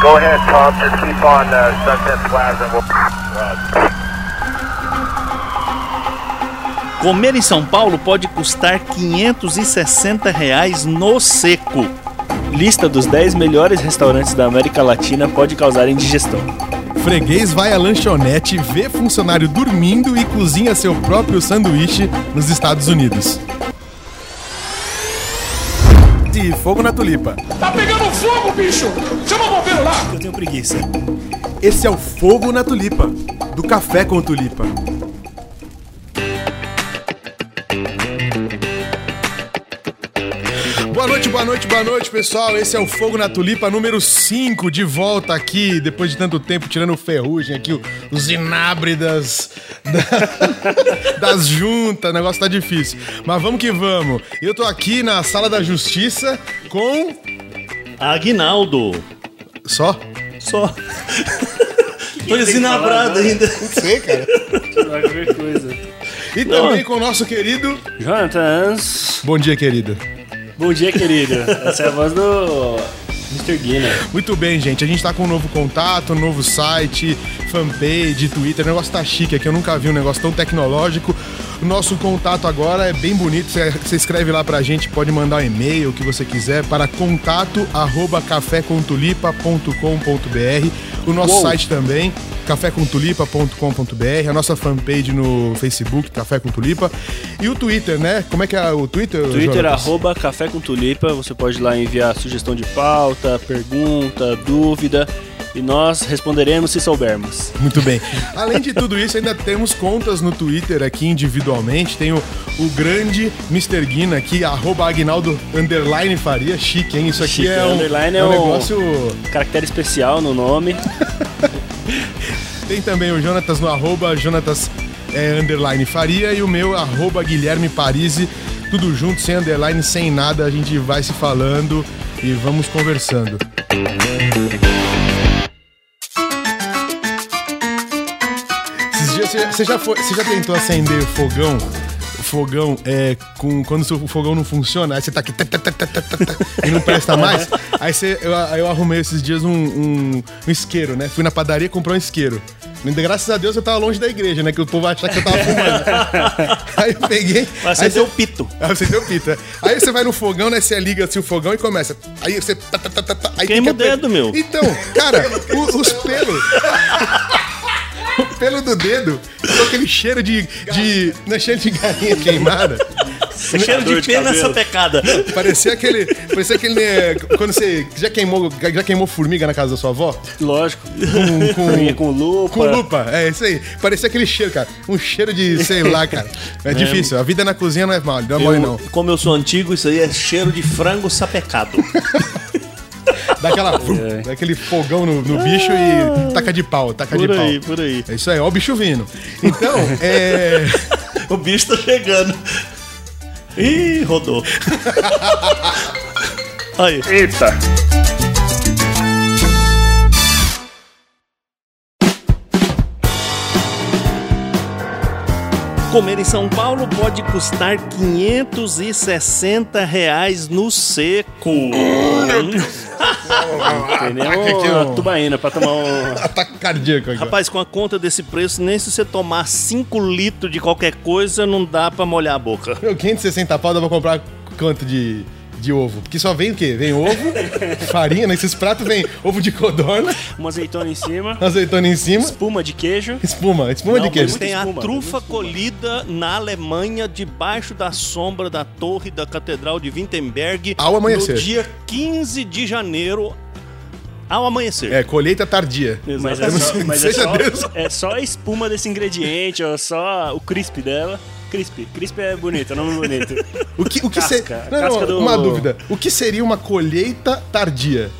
Go ahead, Tom. Just keep on uh, Sunset Plaza. We'll... Comer em São Paulo pode custar 560 reais no seco. Lista dos 10 melhores restaurantes da América Latina pode causar indigestão. Freguês vai à lanchonete, vê funcionário dormindo e cozinha seu próprio sanduíche nos Estados Unidos. De fogo na tulipa. Tá pegando fogo, bicho! Chama o bombeiro lá! Eu tenho preguiça. Esse é o Fogo na Tulipa, do Café com Tulipa. Boa noite, boa noite, boa noite, pessoal. Esse é o Fogo na Tulipa número 5, de volta aqui, depois de tanto tempo, tirando ferrugem aqui, os inábridas da- das juntas, o negócio tá difícil. Mas vamos que vamos. Eu tô aqui na Sala da Justiça com... Aguinaldo. Só? Só. Tô desinabrado ainda. Não sei, cara. Qualquer coisa. E também com o nosso querido... Jonathans. Bom dia, querido. Bom dia, querido. Essa é a voz do Mr. Guinness. Muito bem, gente. A gente tá com um novo contato, um novo site, fanpage, Twitter. O negócio tá chique aqui. Eu nunca vi um negócio tão tecnológico. O nosso contato agora é bem bonito. Você escreve lá pra gente, pode mandar um e-mail, o que você quiser, para contato arroba cafécontulipa.com.br. O nosso Uou. site também, cafécontulipa.com.br. A nossa fanpage no Facebook, Café com Tulipa. E o Twitter, né? Como é que é o Twitter? Twitter, Jonatas? arroba Café com Tulipa. Você pode lá enviar sugestão de pauta, pergunta, dúvida. E nós responderemos se soubermos. Muito bem. Além de tudo isso, ainda temos contas no Twitter aqui individualmente. Tem o, o grande Mr. Guina aqui, arroba Agnaldo underline Faria. Chique, hein? Isso aqui Chique, é um, underline é um é um- negócio... Caractere especial no nome. Tem também o Jonatas no arroba Jonatas é, underline Faria e o meu arroba Guilherme Parisi. Tudo junto, sem underline, sem nada. A gente vai se falando e vamos conversando. Você, já foi, você já tentou acender fogão? Fogão é com quando o seu fogão não funciona, aí você tá aqui tá, tá, tá, e não presta mais. Aí você, eu, eu arrumei esses dias um, um, um isqueiro, né? Fui na padaria comprar um isqueiro. Graças a Deus eu tava longe da igreja, né? Que o povo achar que eu tava fumando. aí eu peguei. Mas aí você deu pito. Aí você deu pita. Aí você vai no fogão, né? Você liga assim o fogão e começa. Aí você. tá, tá, tá, tá, tá, aí Queima que o dedo, meu. Então, cara, o- os pelos. O pelo do dedo com aquele cheiro de. de não é cheiro de galinha queimada. Cheiro de de pena cabelo. essa pecada. Parecia aquele. Parecia aquele. né, quando você já queimou, já queimou formiga na casa da sua avó? Lógico. Com, com, com lupa. Com lupa, é isso aí. Parecia aquele cheiro, cara. Um cheiro de, sei lá, cara. É difícil. A vida na cozinha não é mal, não é mole, não. Como eu sou antigo, isso aí é cheiro de frango sapecado. Dá aquela. Dá aquele fogão no, no bicho e taca de pau, taca Por de pau. aí, por aí. É isso aí, ó o bicho vindo. Então, é. o bicho tá chegando. Ih, rodou. Aí. Eita! Comer em São Paulo pode custar 560 reais no seco. Nem aqui, uma tubaína pra tomar um... Ataque cardíaco aqui. Rapaz, com a conta desse preço, nem se você tomar 5 litros de qualquer coisa, não dá pra molhar a boca. Meu, 560 pau dá pra comprar quanto de, de ovo? Porque só vem o quê? Vem ovo, farinha, nesses pratos vem ovo de codorna, uma azeitona em cima, azeitona em cima, espuma de queijo. espuma, espuma Não, de queijo. Tem a espuma, trufa colhida na Alemanha, debaixo da sombra da torre da Catedral de Wittenberg, Ao amanhecer. no dia 15 de janeiro, ao amanhecer. É, colheita tardia. Mas, é só, mas é, seja só, é só a espuma desse ingrediente, ó, só o crisp dela. Crisp. Crisp é bonito, é nome bonito. O que, o que Casca, ser- Não, não, do- uma dúvida. O que seria uma colheita tardia?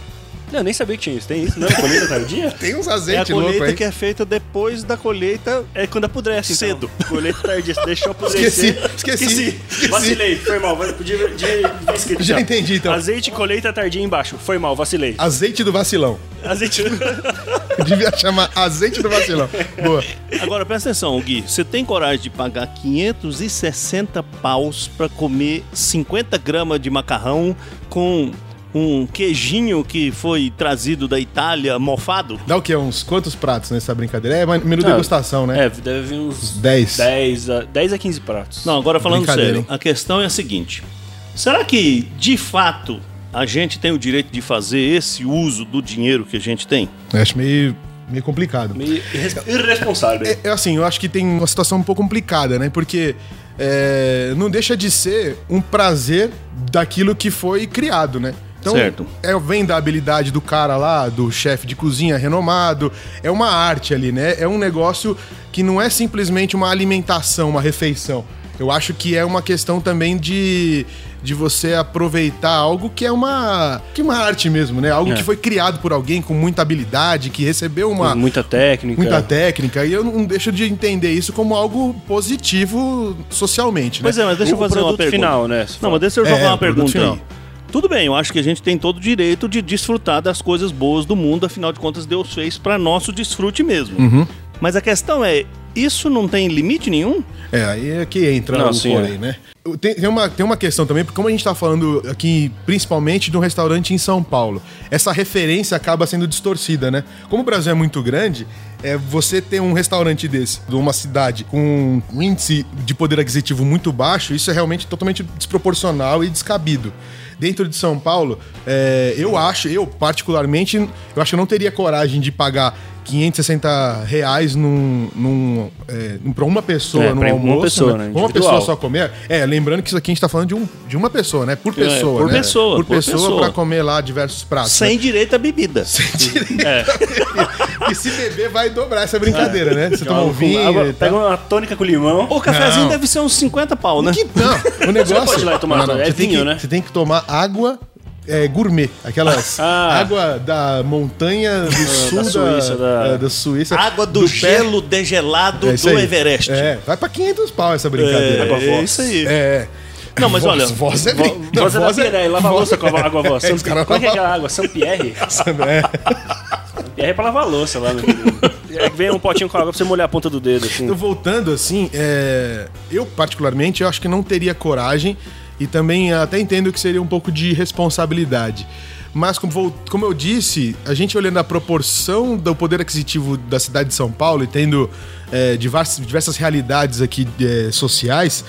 Não, eu nem sabia que tinha isso. Tem isso, não? Colheita tardia? Tem uns É a azeites colheita que é feita depois da colheita. É quando apodrece, então. Cedo. Colheita tardia, você deixou apodrecer. Esqueci, esqueci, esqueci. Vacilei, foi mal. Podia Já entendi, então. Azeite, colheita tardia embaixo. Foi mal, vacilei. Azeite do vacilão. Azeite... Devia chamar azeite do vacilão. Boa. Agora presta atenção, Gui. Você tem coragem de pagar 560 paus pra comer 50 gramas de macarrão com um queijinho que foi trazido da Itália mofado? Dá o quê? Uns quantos pratos nessa brincadeira? É uma- menu Não, degustação, né? É, deve vir uns 10. 10 a, 10 a 15 pratos. Não, agora falando sério, hein? a questão é a seguinte: será que de fato a gente tem o direito de fazer esse uso do dinheiro que a gente tem? Eu Acho meio, meio complicado. Meio irres- irresponsável. É, é assim, eu acho que tem uma situação um pouco complicada, né? Porque é, não deixa de ser um prazer daquilo que foi criado, né? Então, Certo. É, vem da habilidade do cara lá, do chefe de cozinha renomado. É uma arte ali, né? É um negócio que não é simplesmente uma alimentação, uma refeição. Eu acho que é uma questão também de, de você aproveitar algo que é uma, que é uma arte mesmo, né? Algo É. que foi criado por alguém com muita habilidade, que recebeu uma, muita técnica. muita técnica, e eu não deixo de entender isso como algo positivo socialmente, né? Pois é, mas deixa eu O fazer uma pergunta. final, né, Não, mas deixa eu É, jogar uma o produto pergunta final. Tudo bem, eu acho que a gente tem todo o direito de desfrutar das coisas boas do mundo, afinal de contas, Deus fez para nosso desfrute mesmo. Uhum. Mas a questão é, isso não tem limite nenhum? É, aí é que entra Não, o sim, porém, é. né? Tem, tem uma, tem uma questão também, porque como a gente tá falando aqui, principalmente de um restaurante em São Paulo, essa referência acaba sendo distorcida, né? Como o Brasil é muito grande, é, você ter um restaurante desse, de uma cidade com um índice de poder aquisitivo muito baixo, isso é realmente totalmente desproporcional e descabido. Dentro de São Paulo, é, eu acho, eu particularmente, eu acho que eu não teria coragem de pagar 560 reais num, num, é, pra uma pessoa É, num pra uma almoço. pessoa, né? né? Uma pessoa só comer. É, lembrando que isso aqui a gente tá falando de, um, de uma pessoa, né? Por pessoa. por né? pessoa, Por por pessoa, pessoa. pra comer lá diversos pratos. Sem direito à bebida. né? E se beber, vai dobrar essa brincadeira, né? Você toma um vinho. Água- e pega uma tônica com limão. O cafezinho Não. deve ser uns 50 pau, né? Que não, o negócio. pode ir lá e tomar, é você, tem vinho, que, né? você tem que tomar água é, gourmet. Aquelas Ah. água da montanha do sul da, Suíça, da- é, da Suíça. Água do, pé. gelo degelado É do aí. Everest. É, vai pra 500 pau essa brincadeira. É, é isso aí. É. Não, mas voz, olha, Voz é brin- não, Voz é da Pirelli, lava a louça com a água voz. É, os caras Como é que é aquela água? São Pierre? É. Pierre é pra lavar a louça lá. É que vem um potinho com água pra você molhar a ponta do dedo, assim. Então, voltando assim, é, eu particularmente eu acho que não teria coragem e também até entendo que seria um pouco de responsabilidade. Mas como, como eu disse, a gente olhando a proporção do poder aquisitivo da cidade de São Paulo e tendo é, diversas, diversas realidades aqui é, sociais,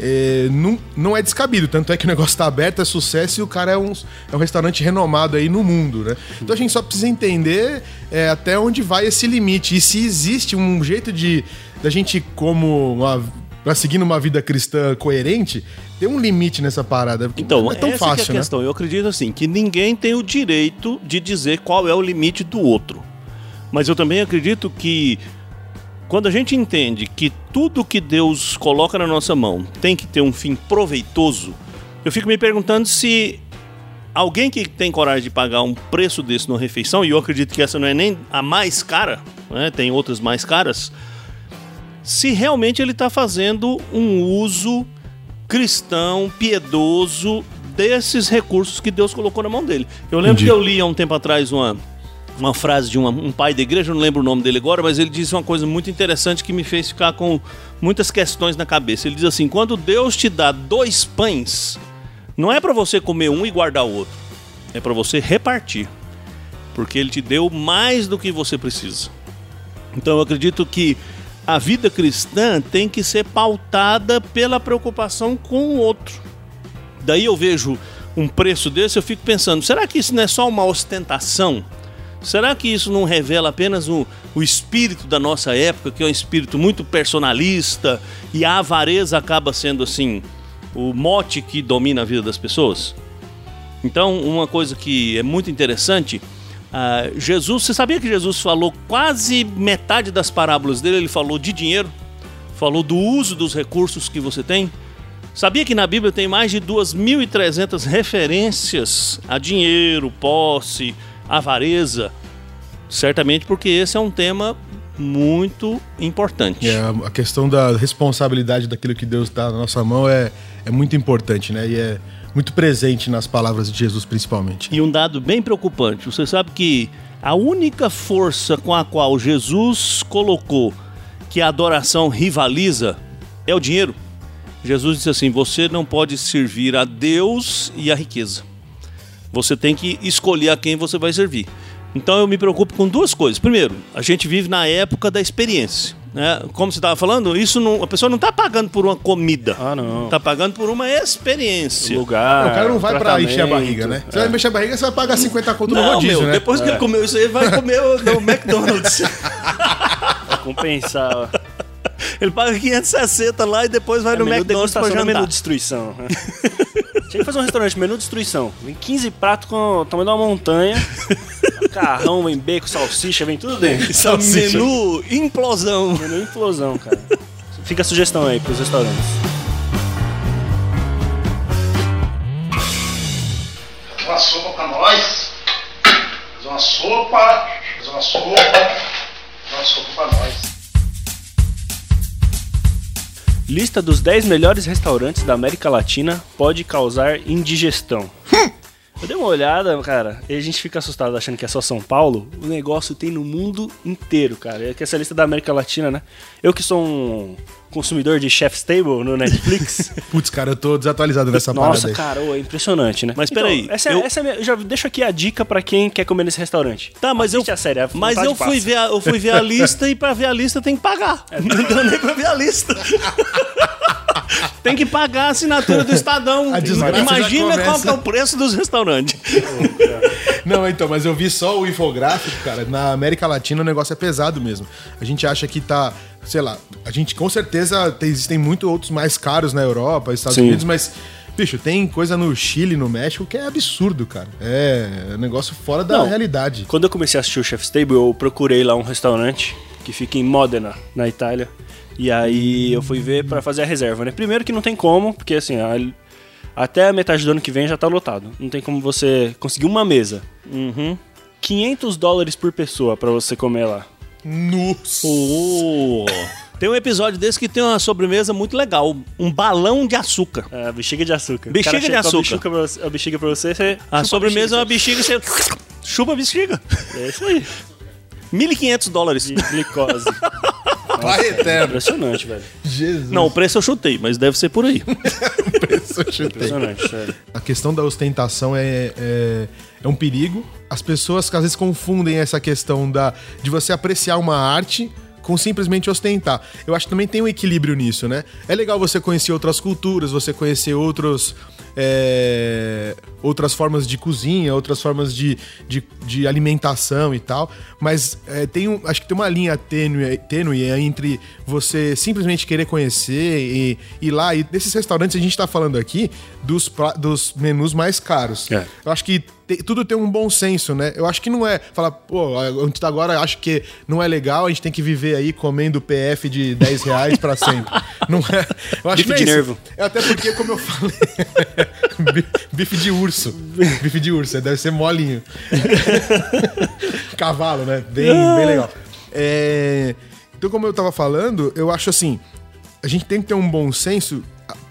é, não, não é descabido. Tanto é que o negócio tá aberto, é sucesso e o cara é um, é um restaurante renomado aí no mundo, né? Então a gente só precisa entender é, até onde vai esse limite e se existe um jeito de da gente como uma pra seguir uma vida cristã coerente, ter um limite nessa parada. Então, não é tão essa fácil, que é a né? questão. Eu acredito assim, que ninguém tem o direito de dizer qual é o limite do outro. Mas eu também acredito que quando a gente entende que tudo que Deus coloca na nossa mão tem que ter um fim proveitoso, eu fico me perguntando se alguém que tem coragem de pagar um preço desse numa refeição, e eu acredito que essa não é nem a mais cara, né, tem outras mais caras, se realmente ele está fazendo um uso cristão, piedoso desses recursos que Deus colocou na mão dele. Eu lembro Entendi. que eu li há um tempo atrás uma, uma frase de uma- um pai da igreja, eu não lembro o nome dele agora, mas ele disse uma coisa muito interessante que me fez ficar com muitas questões na cabeça. Ele diz assim: quando Deus te dá dois pães, não é para você comer um e guardar o outro, é para você repartir, porque Ele te deu mais do que você precisa. Então eu acredito que a vida cristã tem que ser pautada pela preocupação com o outro. Daí eu vejo um preço desse, eu fico pensando, será que isso não é só uma ostentação? Será que isso não revela apenas o, o espírito da nossa época, que é um espírito muito personalista, e a avareza acaba sendo assim o mote que domina a vida das pessoas? Então, uma coisa que é muito interessante, ah, Jesus, você sabia que Jesus falou quase metade das parábolas dele, ele falou de dinheiro, falou do uso dos recursos que você tem? Sabia que na Bíblia tem mais de 2.300 referências a dinheiro, posse, avareza? Certamente porque esse é um tema muito importante. É, a questão da responsabilidade daquilo que Deus dá na nossa mão é, é muito importante, né? E é muito presente nas palavras de Jesus, principalmente. E um dado bem preocupante: você sabe que a única força com a qual Jesus colocou que a adoração rivaliza é o dinheiro. Jesus disse assim: você não pode servir a Deus e a riqueza. Você tem que escolher a quem você vai servir. Então eu me preocupo com duas coisas. Primeiro, a gente vive na época da experiência. Né? Como você estava falando, isso não, a pessoa não está pagando por uma comida. Ah, não. Está pagando por uma experiência. Lugar. o cara não vai pra tratamento. encher a barriga, né? Você vai mexer a barriga, você vai pagar 50 conto no Não, rodízio, meu, né? depois que ele comeu isso aí, ele vai comer o- no McDonald's. Pra compensar. ó. ele paga 560 lá e depois vai É no menu McDonald's pra não é jantar. menu destruição. né? Tinha que fazer um restaurante, menu destruição. Vem 15 pratos com o tamanho de uma montanha. Carrão, vem bacon, salsicha, vem tudo dentro. Um menu implosão. Menu implosão, cara. Fica a sugestão aí pros restaurantes. Fazer uma sopa pra nós. Fazer uma sopa. Fazer uma sopa. Fazer uma sopa pra nós. Lista dos 10 melhores restaurantes da América Latina pode causar indigestão. Eu dei uma olhada, cara, e a gente fica assustado achando que é só São Paulo. O negócio tem no mundo inteiro, cara. É que essa lista da América Latina, né? Eu que sou um consumidor de Chef's Table no Netflix. Putz, cara, eu tô desatualizado nessa Nossa, parada aí. cara, ô, é impressionante, né? Mas Então, peraí, essa, é- eu- essa é a minha- eu já deixo aqui a dica pra quem quer comer nesse restaurante. Tá, mas eu, Assiste a série, a mas eu fui, passa. ver a, eu fui ver a lista e pra ver a lista tem que pagar. Não deu nem pra ver a lista. tem que pagar a assinatura do Estadão. Imagina qual que é o preço dos restaurantes. Não, então, mas eu vi só o infográfico, cara. Na América Latina o negócio é pesado mesmo. A gente acha que tá, sei lá, a gente com certeza tem, existem muito outros mais caros na Europa, Estados Sim. Unidos, mas. Bicho, tem coisa no Chile, no México, que é absurdo, cara. É um negócio fora da Não. realidade. Quando eu comecei a assistir o Chef's Table, eu procurei lá um restaurante que fica em Modena, na Itália. E aí eu fui ver pra fazer a reserva, né? Primeiro que não tem como, porque assim, a- até a metade do ano que vem já tá lotado. Não tem como você conseguir uma mesa. Uhum. 500 dólares por pessoa pra você comer lá. Nossa! Oh. Tem um episódio desse que tem uma sobremesa muito legal. Um balão de açúcar. É, a bexiga de açúcar. Bexiga de açúcar. A bexiga, pra você, a bexiga pra você, você A sobremesa é uma bexiga, você chupa a bexiga. É isso aí. 1.500 dólares. De glicose. Pai eterno. Impressionante, velho. Jesus. Não, o preço eu chutei, mas deve ser por aí. preço eu chutei. Impressionante, sério. A questão da ostentação é, é, é um perigo. As pessoas às vezes confundem essa questão da, de você apreciar uma arte com simplesmente ostentar. Eu acho que também tem um equilíbrio nisso, né? É legal você conhecer outras culturas, você conhecer outros. É, outras formas de cozinha, outras formas de, de, de alimentação e tal, mas é, tem um, acho que tem uma linha tênue, tênue entre você simplesmente querer conhecer e ir lá. E desses restaurantes a gente tá falando aqui dos, dos menus mais caros. É. Eu acho que tudo tem um bom senso, né? Eu acho que não é falar, pô, a gente tá agora acho que não é legal, a gente tem que viver aí comendo PF de 10 reais pra sempre. Não é. Eu acho que não é de nervo. É até porque, como eu falei, bife de urso. Bife de urso, deve ser molinho. Cavalo, né? Bem, bem legal. É, Então, como eu tava falando, eu acho assim, a gente tem que ter um bom senso,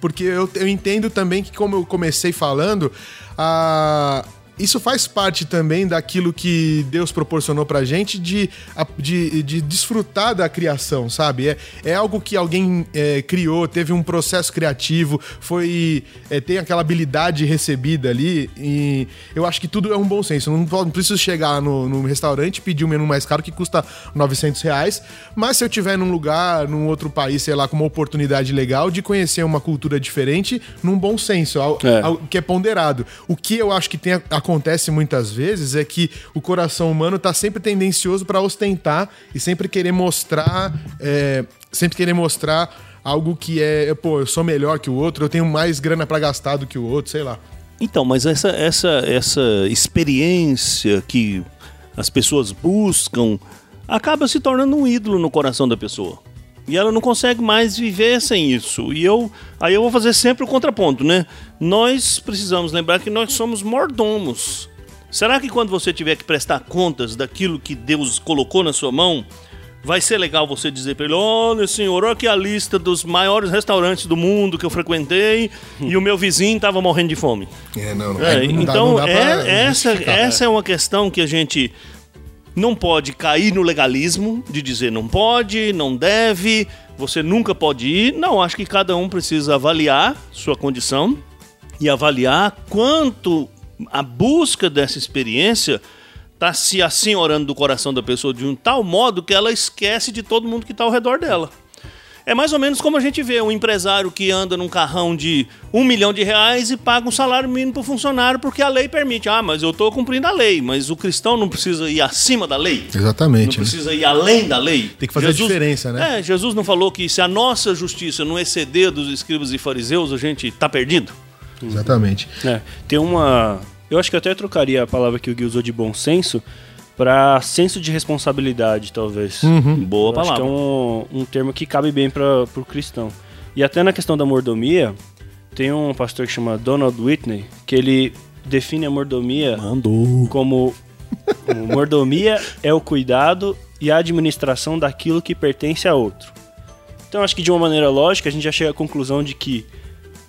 porque eu, eu entendo também que, como eu comecei falando, a. Isso faz parte também daquilo que Deus proporcionou pra gente de, a- de, de desfrutar da criação, sabe? É, é algo que alguém é, criou, teve um processo criativo, foi é, tem aquela habilidade recebida ali, e eu acho que tudo é um bom senso. Não, não preciso chegar no, no restaurante e pedir um menu mais caro que custa 900 reais, mas se eu tiver num lugar, num outro país, sei lá, com uma oportunidade legal de conhecer uma cultura diferente, num bom senso, al- É. al- que é ponderado. O que eu acho que tem, acontece muitas vezes é que o coração humano tá sempre tendencioso para ostentar e sempre querer mostrar, é, sempre querer mostrar algo que é, pô, eu sou melhor que o outro, eu tenho mais grana para gastar do que o outro, sei lá. Então, mas essa, essa, essa experiência que as pessoas buscam acaba se tornando um ídolo no coração da pessoa. E ela não consegue mais viver sem isso. E eu, aí eu vou fazer sempre o contraponto, né? Nós precisamos lembrar que nós somos mordomos. Será que quando você tiver que prestar contas daquilo que Deus colocou na sua mão, vai ser legal você dizer para ele: olha, senhor, olha aqui a lista dos maiores restaurantes do mundo que eu frequentei e o meu vizinho estava morrendo de fome. É, não, não, É, não dá- então, não dá pra é, essa, justificar. essa é uma questão que a gente não pode cair no legalismo de dizer não pode, não deve, você nunca pode ir. Não, acho que cada um precisa avaliar sua condição e avaliar quanto a busca dessa experiência tá se assenhorando do coração da pessoa de um tal modo que ela esquece de todo mundo que está ao redor dela. É mais ou menos como a gente vê um empresário que anda num carrão de um milhão de reais e paga um salário mínimo para o funcionário porque a lei permite. Ah, mas eu estou cumprindo a lei, mas o cristão não precisa ir acima da lei. Exatamente. Não né? precisa ir além da lei. Tem que fazer a diferença, né? É, Jesus não falou que se a nossa justiça não exceder dos escribas e fariseus, a gente tá perdido? Exatamente. É, tem uma. Eu acho que eu até trocaria a palavra que o Gui usou de bom senso para senso de responsabilidade, talvez. Boa Eu acho que palavra. é um, um termo que cabe bem para o cristão. E até na questão da mordomia, tem um pastor que chama Donald Whitney, que ele define a mordomia Mandou. como, como mordomia é o cuidado e a administração daquilo que pertence a outro. Então acho que de uma maneira lógica a gente já chega à conclusão de que,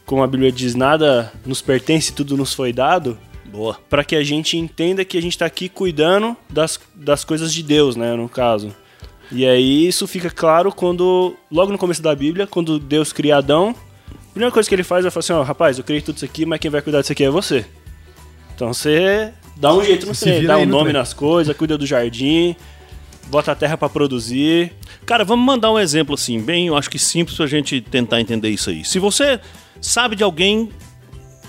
como a Bíblia diz, nada nos pertence, tudo nos foi dado, Boa. para que a gente entenda que a gente está aqui cuidando das, das coisas de Deus, né, no caso. E aí isso fica claro quando, logo no começo da Bíblia, quando Deus cria Adão, a primeira coisa que ele faz é falar assim, ó, rapaz, eu criei tudo isso aqui, mas quem vai cuidar disso aqui é você. Então você dá um jeito no Se trem, vira dá um no nome trem. nas coisas, cuida do jardim, bota a terra para produzir. Cara, vamos mandar um exemplo assim, bem, eu acho que simples pra gente tentar entender isso aí. Se você sabe de alguém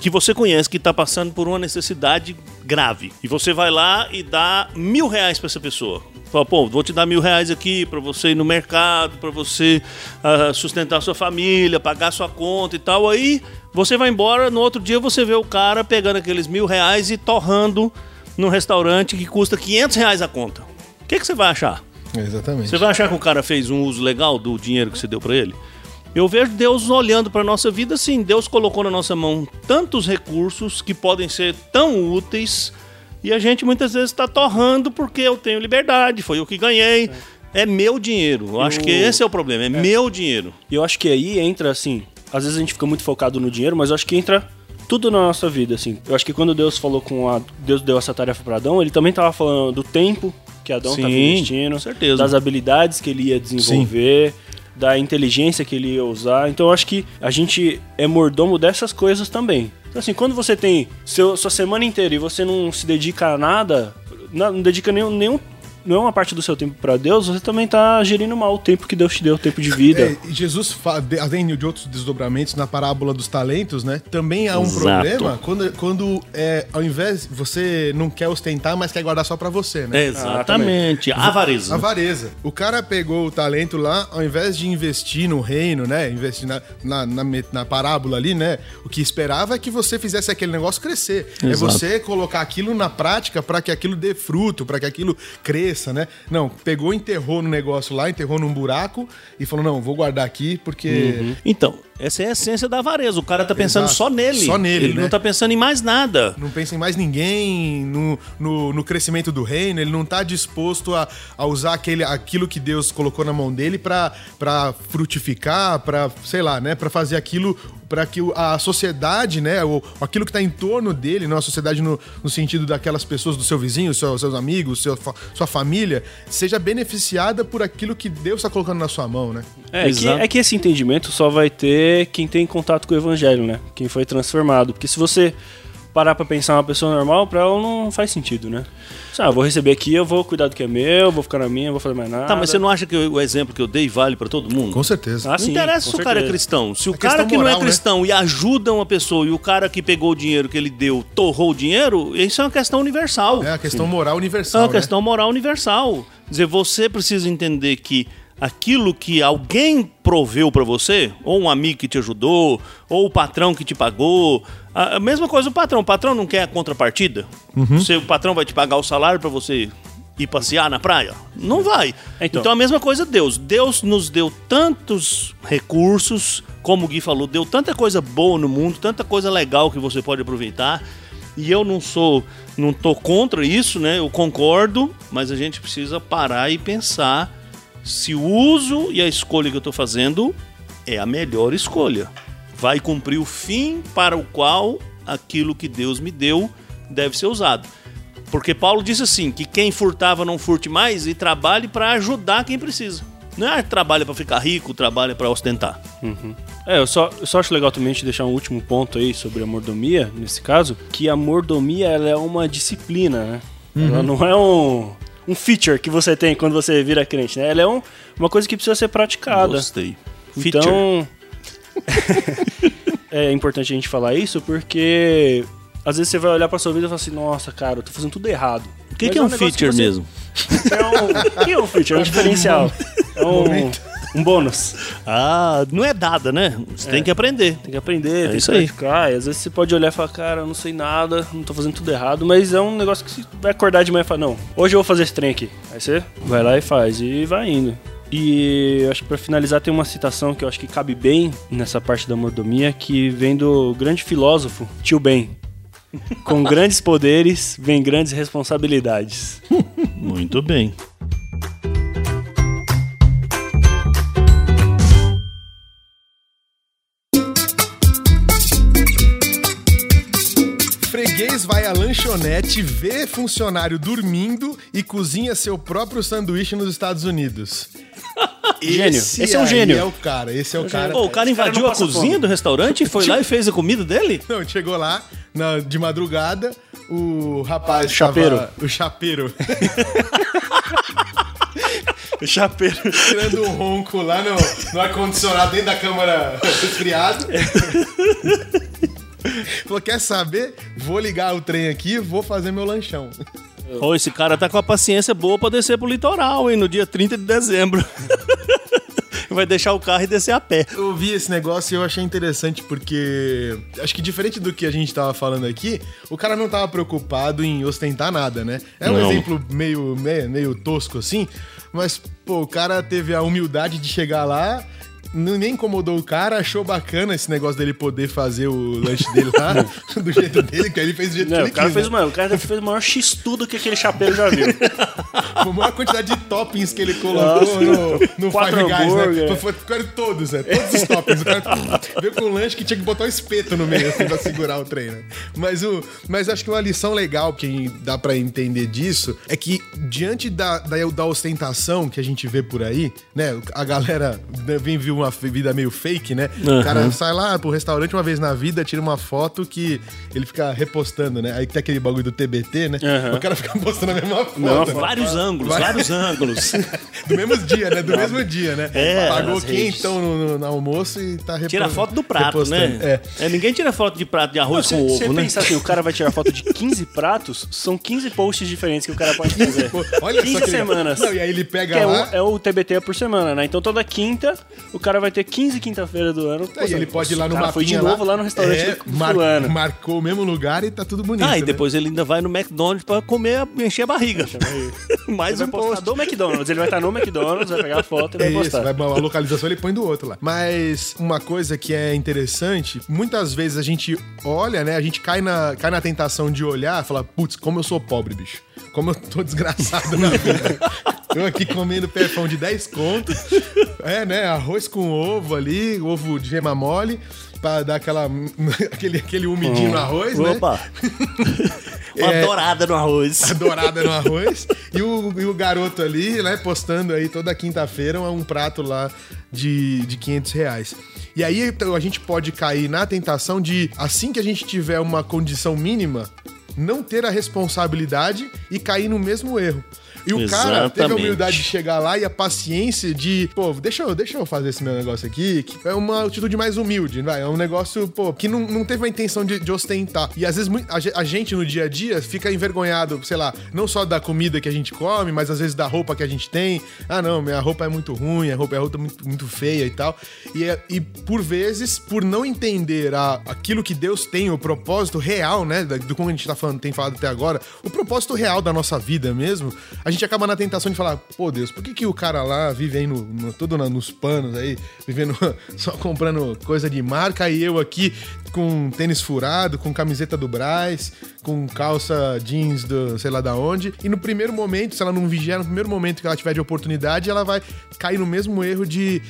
que você conhece que tá passando por uma necessidade grave e você vai lá e dá mil reais pra essa pessoa. Fala, pô, vou te dar mil reais aqui pra você ir no mercado, pra você ah, sustentar sua família, pagar sua conta e tal. Aí você vai embora, no outro dia você vê o cara pegando aqueles mil reais e torrando num restaurante que custa 500 reais a conta. O que, que você vai achar? Exatamente. Você vai achar que o cara fez um uso legal do dinheiro que você deu pra ele? Eu vejo Deus olhando pra nossa vida assim. Deus colocou na nossa mão tantos recursos que podem ser tão úteis e a gente muitas vezes está torrando porque eu tenho liberdade, foi eu que ganhei. É, meu dinheiro. Eu acho que esse é o problema, é, meu dinheiro. E eu acho que aí entra, assim, às vezes a gente fica muito focado no dinheiro, mas eu acho que entra tudo na nossa vida, assim. Eu acho que quando Deus falou com a... Deus deu essa tarefa para Adão, ele também tava falando do tempo que Adão estava Sim, investindo, com certeza. das habilidades que ele ia desenvolver, da inteligência que ele ia usar. Então eu acho que a gente é mordomo dessas coisas também. Então, assim, quando você tem seu, sua semana inteira e você não se dedica a nada, não, dedica nenhum, nenhum nenhuma parte do seu tempo para Deus, você também tá gerindo mal o tempo que Deus te deu, o tempo de vida. É, e Jesus, além de outros desdobramentos na parábola dos talentos, né? Também há um Exato. problema quando, quando é, ao invés você não quer ostentar, mas quer guardar só pra você, né? Exatamente. Avareza. Avareza. O cara pegou o talento lá, ao invés de investir no reino, né? Investir na, na, na na parábola ali, né? O que esperava é que você fizesse aquele negócio crescer. É Exato. você colocar aquilo na prática para que aquilo dê fruto, para que aquilo cresça, né? Não, pegou, enterrou no negócio lá, enterrou num buraco e falou: não, vou guardar aqui porque. Então, essa é a essência da avareza. O cara tá pensando Exato. só nele. Só nele, Ele né? não tá pensando em mais nada. Não pensa em mais ninguém, no, no, no crescimento do reino, ele não tá disposto a, a usar aquele, aquilo que Deus colocou na mão dele pra pra frutificar, pra, sei lá, né, Pra fazer aquilo, para que a sociedade, né, ou aquilo que tá em torno dele, não a sociedade no, no sentido daquelas pessoas do seu vizinho, seu- seus amigos, seu, sua família, seja beneficiada por aquilo que Deus tá colocando na sua mão, né? É, que, Exato. é que esse entendimento só vai ter quem tem contato com o evangelho, né? Quem foi transformado. Porque se você parar pra pensar uma pessoa normal, pra ela não faz sentido, né? Ah, eu vou receber aqui, eu vou cuidar do que é meu, vou ficar na minha, vou fazer mais nada. Tá, mas você não acha que o exemplo que eu dei vale pra todo mundo? Com certeza. Ah, Não sim, interessa com se o cara é certeza. cristão. Se o É cara que não moral, é né? cristão e ajuda uma pessoa e o cara que pegou o dinheiro que ele deu torrou o dinheiro, isso é uma questão universal. É a questão moral É universal. uma né? questão moral universal. Quer dizer, você precisa entender que aquilo que alguém proveu pra você, ou um amigo que te ajudou, ou o patrão que te pagou, a mesma coisa o patrão. O patrão não quer a contrapartida? Você, o patrão vai te pagar o salário pra você ir passear na praia? Não vai. Então. Então, a mesma coisa Deus. Deus nos deu tantos recursos, como o Gui falou, deu tanta coisa boa no mundo, tanta coisa legal que você pode aproveitar. E eu não sou, não tô contra isso, né? Eu concordo, mas a gente precisa parar e pensar se o uso e a escolha que eu tô fazendo é a melhor escolha. Vai cumprir o fim para o qual aquilo que Deus me deu deve ser usado. Porque Paulo disse assim, que quem furtava não furte mais e trabalhe para ajudar quem precisa. Não é trabalha para ficar rico, trabalha para ostentar. É, eu só, eu só acho legal também te deixar um último ponto aí sobre a mordomia, nesse caso, que a mordomia ela é uma disciplina, né? Ela não é um, um feature que você tem quando você vira crente, né? Ela é um- uma coisa que precisa ser praticada. Gostei. Feature. Então, é importante a gente falar isso porque às vezes você vai olhar pra sua vida e fala assim, nossa, cara, eu tô fazendo tudo errado. o que, que é um negócio feature você- mesmo? É um, o que é um feature? É um diferencial. É um, um bônus. Ah, não é dada, né? Você tem que aprender. Tem que aprender, tem isso que aí. praticar. E às vezes você pode olhar e falar, cara, eu não sei nada, não tô fazendo tudo errado, mas é um negócio que você vai acordar de manhã e falar, não, hoje eu vou fazer esse trem aqui. Aí você vai lá e faz, e vai indo. E acho que pra finalizar tem uma citação que eu acho que cabe bem nessa parte da mordomia, que vem do grande filósofo Tio Ben. Com grandes poderes vem grandes responsabilidades. Muito bem. Freguês vai à lanchonete, vê funcionário dormindo e cozinha seu próprio sanduíche nos Estados Unidos. Gênio. Esse é um gênio. é o cara, esse é o cara. Pô, o cara Esse cara invadiu não a cozinha fome. do restaurante e foi lá e fez a comida dele? Não, chegou lá na- de madrugada, o rapaz. O chapeiro. tava- o chapeiro. O chapeiro. tirando um ronco lá no, no ar-condicionado dentro da câmara resfriado. Falou: quer saber? Vou ligar o trem aqui vou fazer meu lanchão. Ô, esse cara tá com a paciência boa pra descer pro litoral, hein, no dia 30 de dezembro. Vai deixar o carro e descer a pé. Eu vi esse negócio e eu achei interessante porque acho que diferente do que a gente tava falando aqui, o cara não tava preocupado em ostentar nada, né? É um Não. exemplo meio, meio, meio tosco assim, mas pô, o cara teve a humildade de chegar lá. Nem incomodou o cara, achou bacana esse negócio dele poder fazer o lanche dele lá, do jeito dele, que ele fez do jeito Não, que ele o cara quis, fez, né? mano, o cara fez o maior x-tudo que aquele chapeiro já viu. A maior quantidade de toppings que ele colocou no, no Five Guys, né? Foi, foi, ficaram todos, né? Todos os toppings. O cara veio com um lanche que tinha que botar um espeto no meio, assim, pra segurar o trem, né? Mas, o, mas acho que uma lição legal que dá pra entender disso é que, diante da, da, da ostentação que a gente vê por aí, né? A galera né, vem ver uma vida meio fake, né? O cara sai lá pro restaurante uma vez na vida, tira uma foto que ele fica repostando, né? Aí tem aquele bagulho do TBT, né? Aham. O cara fica postando a mesma foto. Não, né? Vários ângulos, vários ângulos. Do mesmo dia, né? Do mesmo dia, né? É, Pagou quentão no, no- no almoço e tá repo- Tira foto do prato, repostando. né? É. É, ninguém tira foto de prato de arroz Se com você ovo, né? pensar assim, o cara vai tirar foto de 15 pratos, são 15 posts diferentes que o cara pode fazer. Olha 15 só que semanas. Não, e aí ele pega é, lá. o, é o TBT por semana, né? Então toda quinta, o cara vai ter 15 quinta-feira do ano. Aí ele pode ir lá no cara foi de mapinha novo lá, no restaurante é, do mar- fulano. Marcou o mesmo lugar e tá tudo bonito. Ah, e né? depois ele ainda vai no McDonald's pra comer, encher a barriga. Mais Ele um vai postar post. do McDonald's. Ele vai estar no McDonald's, vai pegar a foto e É vai isso, postar. vai, a localização ele põe do outro lá. Mas uma coisa que é interessante, muitas vezes a gente olha, né? A gente cai na, cai na tentação de olhar e falar, putz, como eu sou pobre, bicho. Como eu tô desgraçado na vida. Eu aqui comendo pefão de 10 contos. É, né? Arroz com ovo ali, ovo de gema mole, pra dar aquela, aquele, aquele umidinho no arroz, né? Opa! Uma É. dourada no arroz. a dourada no arroz. e, o, e o garoto ali, né, postando aí toda quinta-feira um prato lá de, de 500 reais. E aí então, a gente pode cair na tentação de, assim que a gente tiver uma condição mínima, não ter a responsabilidade e cair no mesmo erro. E o cara teve a Exatamente. humildade de chegar lá e a paciência de, pô, deixa eu, deixa eu fazer esse meu negócio aqui. que É uma atitude mais humilde, vai. É um negócio, pô, que não, não teve a intenção de, de ostentar. E às vezes a, ge- a gente no dia a dia fica envergonhado, sei lá, não só da comida que a gente come, mas às vezes da roupa que a gente tem. Ah, não, minha roupa é muito ruim, a roupa é roupa muito, muito feia e tal. E, é- e por vezes, por não entender a, aquilo que Deus tem, o propósito real, né, do como a gente tá falando, tem falado até agora, o propósito real da nossa vida mesmo, a gente acaba na tentação de falar, pô Deus, por que, que o cara lá vive aí no, no- todo na- nos panos aí, vivendo só comprando coisa de marca e eu aqui com tênis furado, com camiseta do Braz, com calça jeans do sei lá da onde, e no primeiro momento, se ela não vigiar, no primeiro momento que ela tiver de oportunidade, ela vai cair no mesmo erro de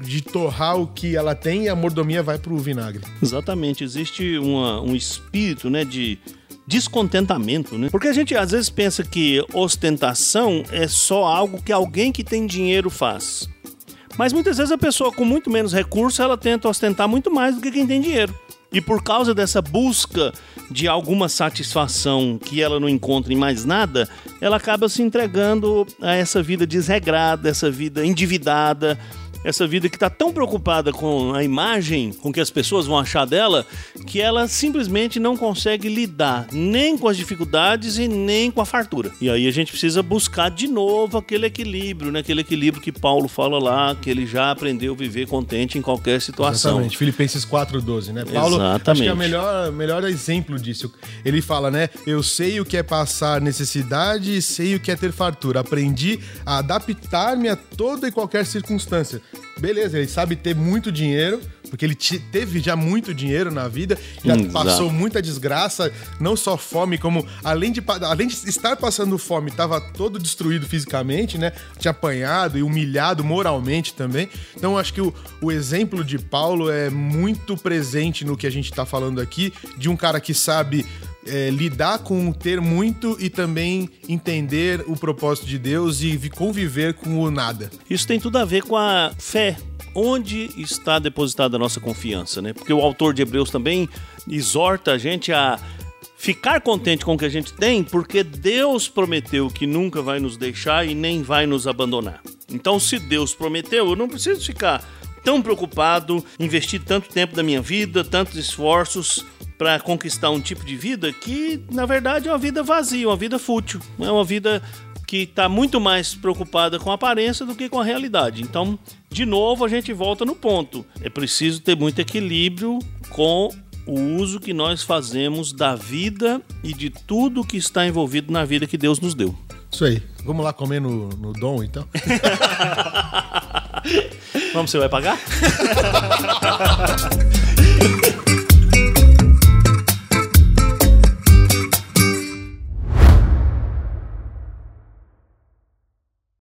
de torrar o que ela tem e a mordomia vai pro vinagre. Exatamente, existe uma- um espírito, né, de descontentamento, né? Porque a gente às vezes pensa que ostentação é só algo que alguém que tem dinheiro faz. Mas muitas vezes a pessoa com muito menos recurso, ela tenta ostentar muito mais do que quem tem dinheiro. E por causa dessa busca de alguma satisfação que ela não encontra em mais nada, ela acaba se entregando a essa vida desregrada, essa vida endividada, essa vida que está tão preocupada com a imagem, com o que as pessoas vão achar dela, que ela simplesmente não consegue lidar nem com as dificuldades e nem com a fartura. E aí a gente precisa buscar de novo aquele equilíbrio, né? aquele equilíbrio que Paulo fala lá, que ele já aprendeu a viver contente em qualquer situação. Exatamente, Filipenses 4,12, né? Paulo, Exatamente. acho que é o melhor, melhor exemplo disso. Ele fala, né? Eu sei o que é passar necessidade e sei o que é ter fartura. Aprendi a adaptar-me a toda e qualquer circunstância. Beleza, ele sabe ter muito dinheiro, porque ele te- teve já muito dinheiro na vida, já Exato. passou muita desgraça, não só fome, como além de, além de estar passando fome, estava todo destruído fisicamente, né? Tinha apanhado e humilhado moralmente também. Então acho que o, o exemplo de Paulo é muito presente no que a gente está falando aqui, de um cara que sabe é, lidar com ter muito e também entender o propósito de Deus e vi- conviver com o nada. Isso tem tudo a ver com a fé. Onde está depositada a nossa confiança, né? Porque o autor de Hebreus também exorta a gente a ficar contente com o que a gente tem, porque Deus prometeu que nunca vai nos deixar e nem vai nos abandonar. Então, se Deus prometeu, eu não preciso ficar tão preocupado, investir tanto tempo da minha vida, tantos esforços para conquistar um tipo de vida que, na verdade, é uma vida vazia, uma vida fútil, é uma vida que está muito mais preocupada com a aparência do que com a realidade. Então, de novo, a gente volta no ponto. É preciso ter muito equilíbrio com o uso que nós fazemos da vida e de tudo que está envolvido na vida que Deus nos deu. Isso aí. Vamos lá comer no, no Dom, então? Vamos, você vai pagar?